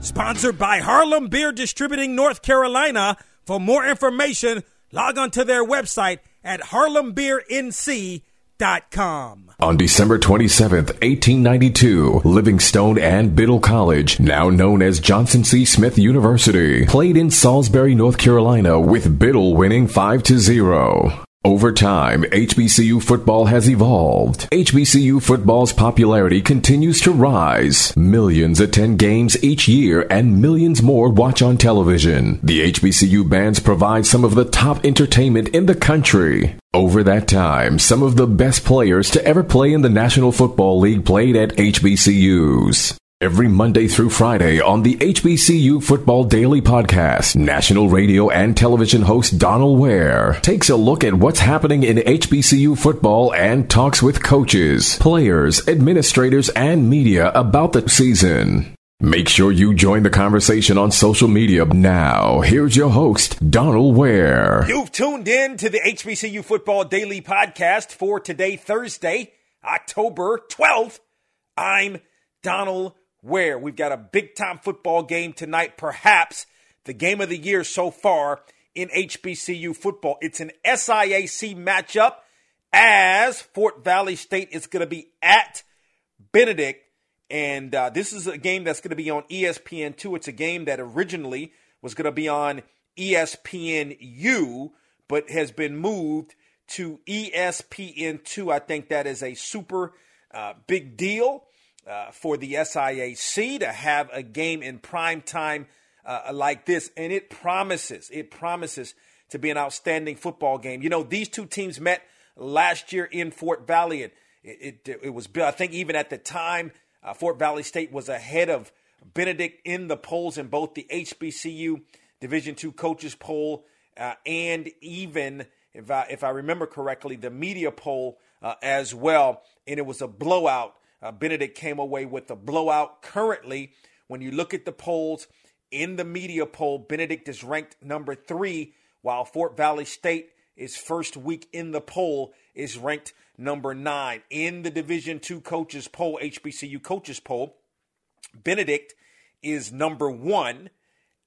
Sponsored by Harlem Beer Distributing North Carolina. For more information, log on to their website at harlembeernc.com. On December 27th, 1892, Livingstone and Biddle College, now known as Johnson C. Smith University, played in Salisbury, North Carolina with Biddle winning 5 to 0. Over time, HBCU football has evolved. HBCU football's popularity continues to rise. Millions attend games each year and millions more watch on television. The HBCU bands provide some of the top entertainment in the country. Over that time, some of the best players to ever play in the National Football League played at HBCUs. Every Monday through Friday on the HBCU Football Daily Podcast, national radio and television host Donal Ware takes a look at what's happening in HBCU football and talks with coaches, players, administrators, and media about the season. Make sure you join the conversation on social media now. Here's your host, Donal Ware. You've tuned in to the HBCU Football Daily Podcast for today, Thursday, October 12th. I'm Donal where we've got a big time football game tonight, perhaps the game of the year so far in HBCU football. It's an SIAC matchup as Fort Valley State is going to be at Benedict. And uh, this is a game that's going to be on ESPN2. It's a game that originally was going to be on ESPNU, but has been moved to ESPN2. I think that is a super uh, big deal uh, for the SIAC to have a game in prime time uh, like this, and it promises it promises to be an outstanding football game. You know, these two teams met last year in Fort Valley, and it it, it was I think even at the time uh, Fort Valley State was ahead of Benedict in the polls in both the HBCU Division two coaches poll uh, and even if I if I remember correctly the media poll uh, as well, and it was a blowout uh, Benedict came away with a blowout. Currently, when you look at the polls in the media poll, Benedict is ranked number three, while Fort Valley State is first week in the poll is ranked number nine in the Division two coaches poll, HBCU coaches poll. Benedict is number one,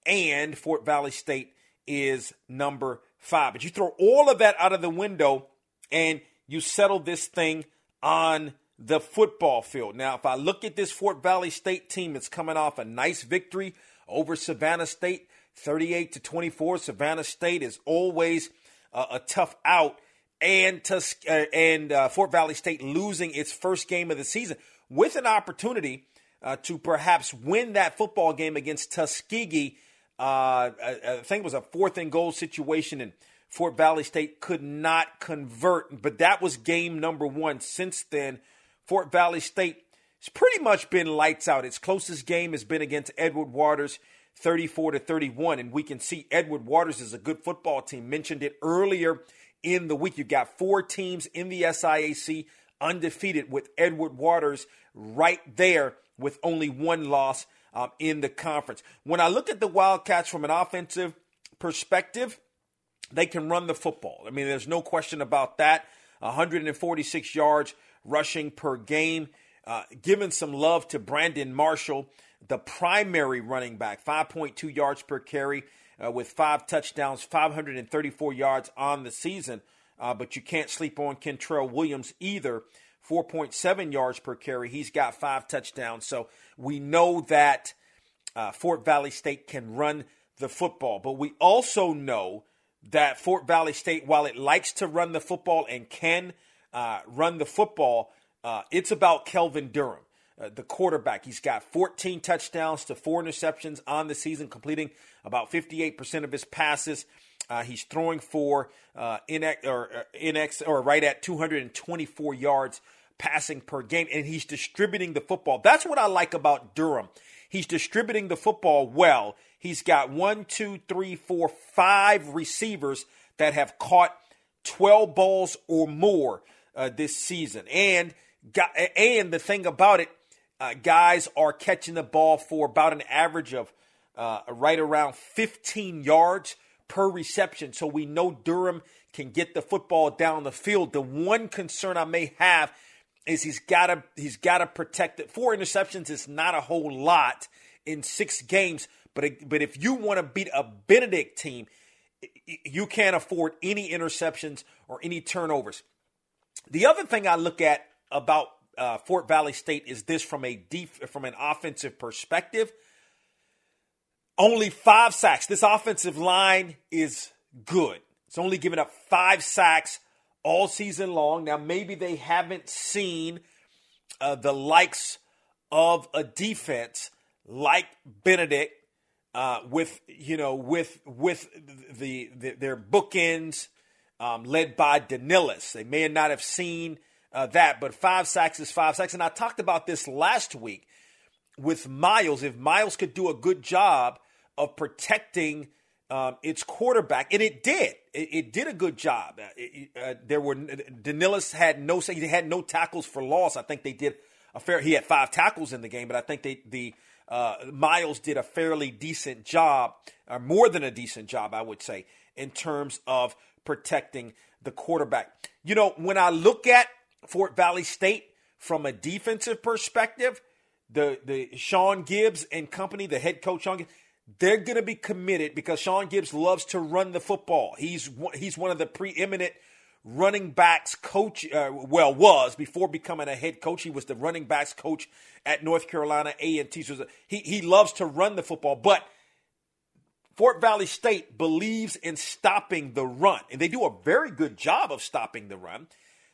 and Fort Valley State is number five. But you throw all of that out of the window and you settle this thing on the football field. Now, if I look at this Fort Valley State team, it's coming off a nice victory over Savannah State, 38 to 24. Savannah State is always uh, a tough out, and Tus- uh, and uh, Fort Valley State losing its first game of the season with an opportunity uh, to perhaps win that football game against Tuskegee. Uh, I, I think it was a fourth and goal situation, and Fort Valley State could not convert. But that was game number one. Since then, Fort Valley State has pretty much been lights out. Its closest game has been against Edward Waters, 34 to 31. And we can see Edward Waters is a good football team. Mentioned it earlier in the week. You've got four teams in the SIAC undefeated with Edward Waters right there with only one loss um, in the conference. When I look at the Wildcats from an offensive perspective, they can run the football. I mean, there's no question about that. 146 yards rushing per game. Uh, giving some love to Brandon Marshall, the primary running back, 5.2 yards per carry uh, with five touchdowns, 534 yards on the season. Uh, but you can't sleep on Kentrell Williams either. 4.7 yards per carry. He's got five touchdowns. So we know that uh, Fort Valley State can run the football. But we also know that Fort Valley State, while it likes to run the football and can uh, run the football, uh, it's about Kelvin Durham, uh, the quarterback. He's got 14 touchdowns to four interceptions on the season, completing about 58% of his passes. Uh, he's throwing for uh, in or uh, in or right at 224 yards passing per game, and he's distributing the football. That's what I like about Durham. He's distributing the football well. He's got one, two, three, four, five receivers that have caught 12 balls or more uh, this season. And and the thing about it, uh, guys are catching the ball for about an average of uh, right around 15 yards per reception. So we know Durham can get the football down the field. The one concern I may have is he's got to he's got to protect it. Four interceptions is not a whole lot in six games, but but if you want to beat a Benedict team, you can't afford any interceptions or any turnovers. The other thing I look at about uh, Fort Valley State is this from a deep from an offensive perspective. Only five sacks. This offensive line is good. It's only given up five sacks all season long. Now, maybe they haven't seen uh, the likes of a defense like Benedict uh, with you know with with the, the their bookends um, led by Danilis. They may not have seen uh, that, but five sacks is five sacks. And I talked about this last week with Miles. If Miles could do a good job of protecting um, its quarterback, and it did. It, it did a good job. Uh, it, uh, there were Danilis had no he had no tackles for loss. I think they did a fair. He had five tackles in the game, but I think they the uh, Miles did a fairly decent job, or more than a decent job, I would say, in terms of protecting the quarterback. You know, when I look at Fort Valley State from a defensive perspective, the the Sean Gibbs and company, the head coach Sean they're going to be committed because Sean Gibbs loves to run the football. He's he's one of the preeminent running backs coach. Uh, well, was before becoming a head coach. He was the running backs coach at North Carolina A and T. So he he loves to run the football, but Fort Valley State believes in stopping the run, and they do a very good job of stopping the run.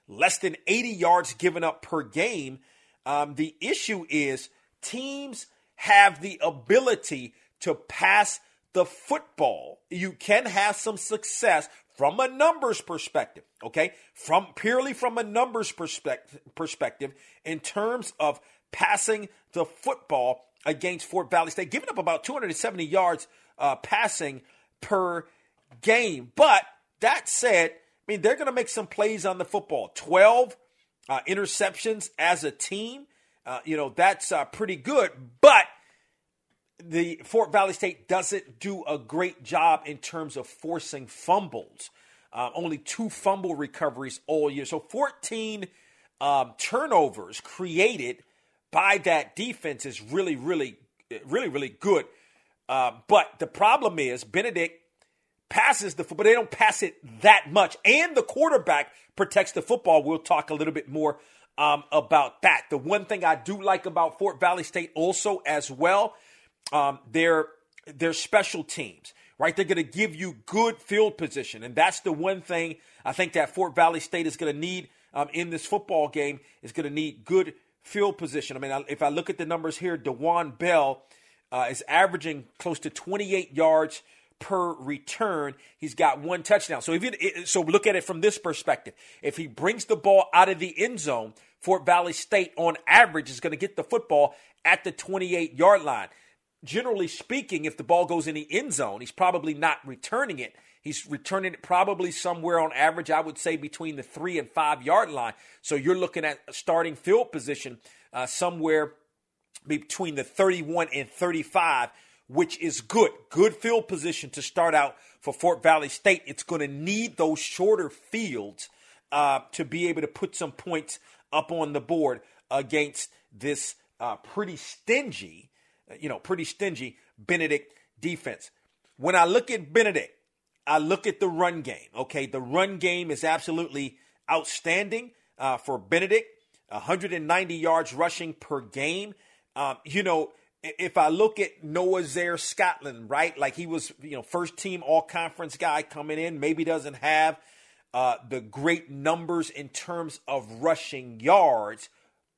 Less than 80 yards given up per game. Um, the issue is teams have the ability to pass the football. You can have some success from a numbers perspective, okay? From purely from a numbers perspective perspective in terms of passing the football against Fort Valley State, giving up about 270 yards uh, passing per game. But that said, I mean, they're going to make some plays on the football. 12 uh, interceptions as a team. Uh, you know, that's uh, pretty good. But the Fort Valley State doesn't do a great job in terms of forcing fumbles. Uh, only two fumble recoveries all year. So 14 um, turnovers created by that defense is really, really, really, really good. Uh, but the problem is Benedict passes the football, but they don't pass it that much. And the quarterback protects the football. We'll talk a little bit more um, about that. The one thing I do like about Fort Valley State also as well um, their their special teams, right? They're going to give you good field position, and that's the one thing I think that Fort Valley State is going to need um, in this football game is going to need good field position. I mean, if I look at the numbers here, Dewan Bell uh, is averaging close to 28 yards per return. He's got one touchdown. So if you, so look at it from this perspective. If he brings the ball out of the end zone, Fort Valley State on average is going to get the football at the 28 yard line generally speaking, if the ball goes in the end zone, he's probably not returning it. He's returning it probably somewhere on average, I would say, between the three and five yard line. So you're looking at starting field position uh, somewhere between the 31 and 35, which is good. Good field position to start out for Fort Valley State. It's going to need those shorter fields uh, to be able to put some points up on the board against this uh, pretty stingy you know, pretty stingy Benedict defense. When I look at Benedict, I look at the run game. Okay, the run game is absolutely outstanding uh, for Benedict. 190 yards rushing per game. Um, you know, if I look at Noah Zaire Scotland, right, like he was, you know, first team all conference guy coming in, maybe doesn't have uh, the great numbers in terms of rushing yards,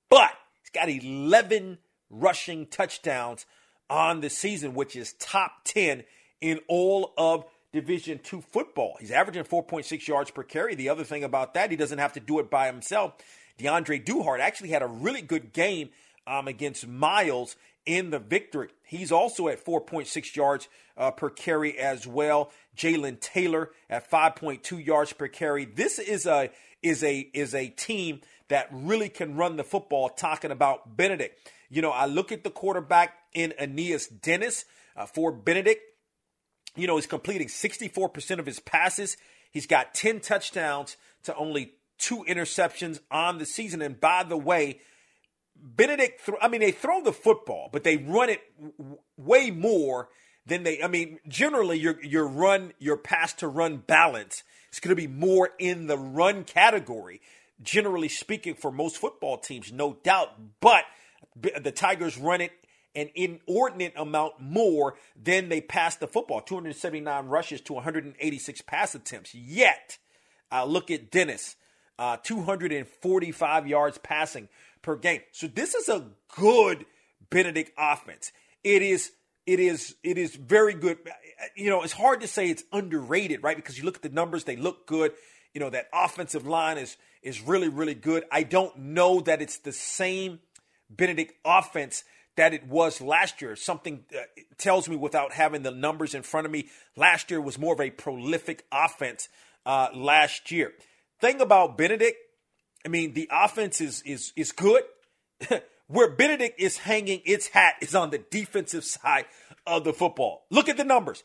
but he's got 11 rushing touchdowns on the season, which is top 10 in all of Division two football. He's averaging 4.6 yards per carry. The other thing about that, he doesn't have to do it by himself. DeAndre Duhart actually had a really good game um, against Miles in the victory. He's also at 4.6 yards uh, per carry as well. Jalen Taylor at 5.2 yards per carry. This is a is a is a team that really can run the football. Talking about Benedict, you know, I look at the quarterback in Aeneas Dennis uh, for Benedict. You know, he's completing 64% of his passes. He's got 10 touchdowns to only two interceptions on the season. And by the way, Benedict, th- I mean, they throw the football, but they run it w- way more than they, I mean, generally your, your run, your pass to run balance is going to be more in the run category, generally speaking, for most football teams, no doubt. But the Tigers run it an inordinate amount more than they pass the football 279 rushes to 186 pass attempts. Yet, uh, look at Dennis, uh, 245 yards passing per game. So this is a good Benedict offense. It is it is it is very good. You know, it's hard to say it's underrated, right? Because you look at the numbers, they look good. You know, that offensive line is is really really good. I don't know that it's the same Benedict offense that it was last year. Something uh, tells me without having the numbers in front of me, last year was more of a prolific offense uh, last year. Thing about Benedict, I mean, the offense is is is good. Where Benedict is hanging its hat is on the defensive side of the football. Look at the numbers.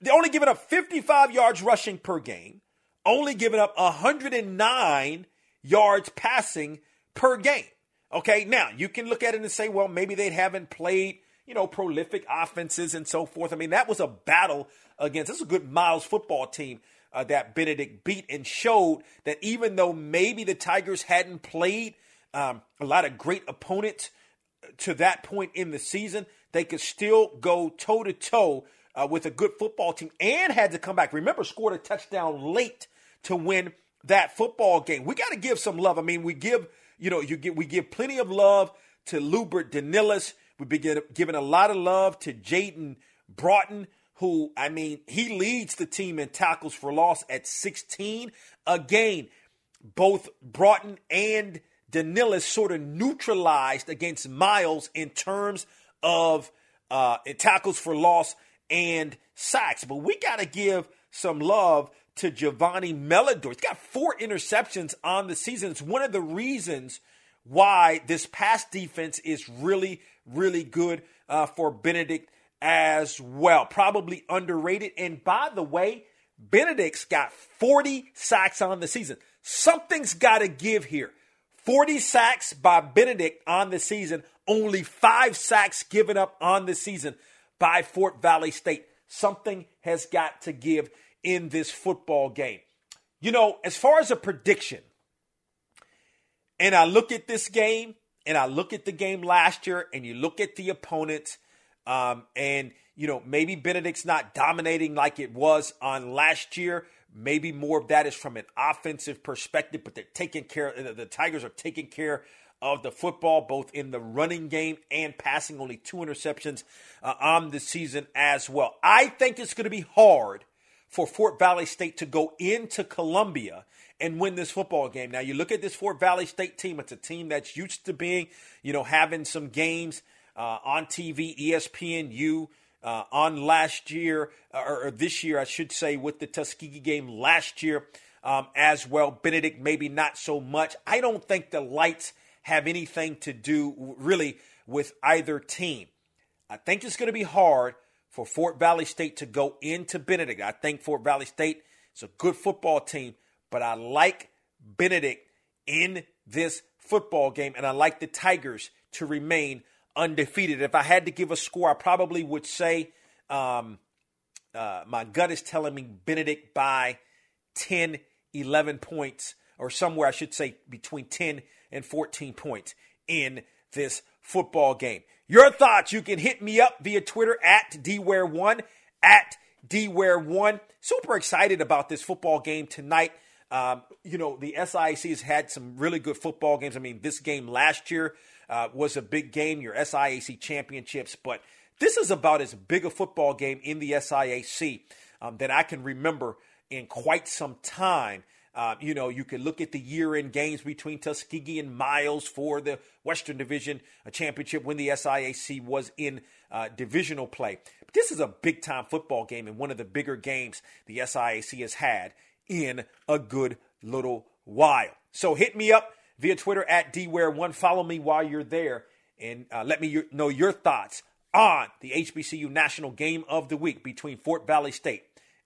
They're only giving up 55 yards rushing per game, only giving up 109 yards passing per game. Okay, now you can look at it and say, well, maybe they haven't played, you know, prolific offenses and so forth. I mean, that was a battle against this is a good Miles football team uh, that Benedict beat and showed that even though maybe the Tigers hadn't played um, a lot of great opponents to that point in the season, they could still go toe to toe with a good football team and had to come back. Remember, scored a touchdown late to win that football game. We got to give some love. I mean, we give you know you get we give plenty of love to Lubert Danilis. We've been giving a lot of love to Jaden Broughton, who I mean he leads the team in tackles for loss at 16. Again, both Broughton and Danilis sort of neutralized against Miles in terms of uh, tackles for loss and sacks. But we got to give some love to Giovanni Melidor. He's got four interceptions on the season. It's one of the reasons why this pass defense is really, really good uh, for Benedict as well. Probably underrated. And by the way, Benedict's got 40 sacks on the season. Something's got to give here. 40 sacks by Benedict on the season, only five sacks given up on the season by Fort Valley State. Something has got to give in this football game. You know, as far as a prediction, and I look at this game, and I look at the game last year, and you look at the opponents, um, and you know maybe Benedict's not dominating like it was on last year, Maybe more of that is from an offensive perspective, but they're taking care. The Tigers are taking care of the football, both in the running game and passing. Only two interceptions uh, on the season as well. I think it's going to be hard for Fort Valley State to go into Columbia and win this football game. Now you look at this Fort Valley State team; it's a team that's used to being, you know, having some games uh, on TV, ESPNU uh, on last year, uh, or, or, this year, I should say, with the Tuskegee game last year um, as well. Benedict, maybe not so much. I don't think the lights have anything to do really with either team. I think it's going to be hard for Fort Valley State to go into Benedict. I think Fort Valley State is a good football team, but I like Benedict in this football game, and I like the Tigers to remain undefeated. If I had to give a score, I probably would say um, uh, my gut is telling me Benedict by 10, 11 points, or somewhere I should say between 10 and 14 points in this football game. Your thoughts, you can hit me up via Twitter at DWare1, at DWare1. Super excited about this football game tonight. Um, you know, the SIAC has had some really good football games. I mean, this game last year uh, was a big game, your SIAC championships, but this is about as big a football game in the SIAC um, that I can remember in quite some time. Uh, you know, you can look at the year-end games between Tuskegee and Miles for the Western Division championship when the SIAC was in uh, divisional play. But this is a big-time football game and one of the bigger games the SIAC has had in a good little while. So hit me up via Twitter at dware1. Follow me while you're there and uh, let me know your thoughts on the HBCU National Game of the Week between Fort Valley State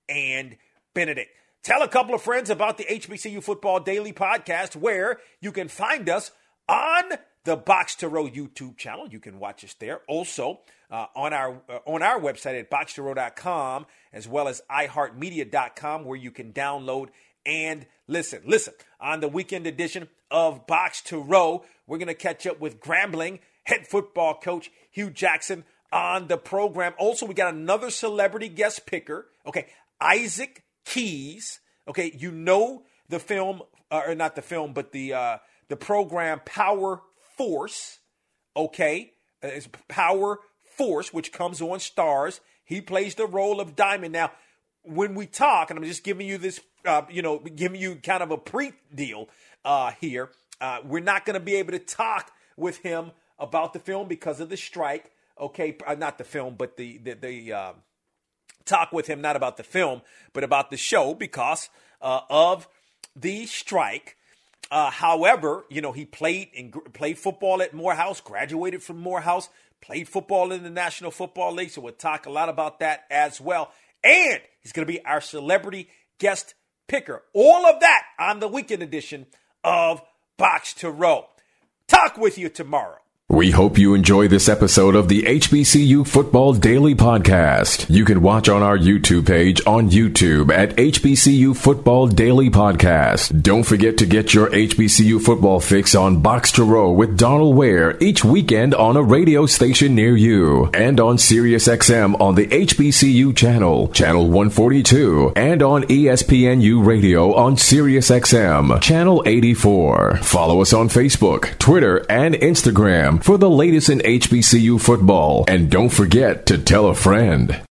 and Benedict. Tell a couple of friends about the HBCU Football Daily Podcast, where you can find us on the Box to Row YouTube channel. You can watch us there. Also uh, on our uh, on our website at boxtorow.com, as well as iHeartMedia.com, where you can download and listen. Listen on the weekend edition of Box to Row. We're going to catch up with Grambling head football coach Hue Jackson on the program. Also, we got another celebrity guest picker. Okay, Isaac Keys. Okay, you know the film, uh, or not the film, but the uh, the program Power Force. Okay, uh, it's Power Force, which comes on Starz. He plays the role of Diamond. Now, when we talk, and I'm just giving you this, uh, you know, giving you kind of a pre deal uh, here. Uh, we're not going to be able to talk with him about the film because of the strike. Okay, uh, not the film, but the the, the uh, talk with him not about the film, but about the show because uh, of the strike. Uh, however, you know he played and played football at Morehouse, graduated from Morehouse, played football in the National Football League. So we'll talk a lot about that as well. And he's going to be our celebrity guest picker. All of that on the weekend edition of Box to Row. Talk with you tomorrow. We hope you enjoy this episode of the HBCU Football Daily Podcast. You can watch on our YouTube page on YouTube at HBCU Football Daily Podcast. Don't forget to get your HBCU football fix on Box to Row with Donal Ware each weekend on a radio station near you and on SiriusXM on the HBCU channel, channel 142, and on ESPNU Radio on SiriusXM, channel 84. Follow us on Facebook, Twitter, and Instagram for the latest in HBCU football. And don't forget to tell a friend.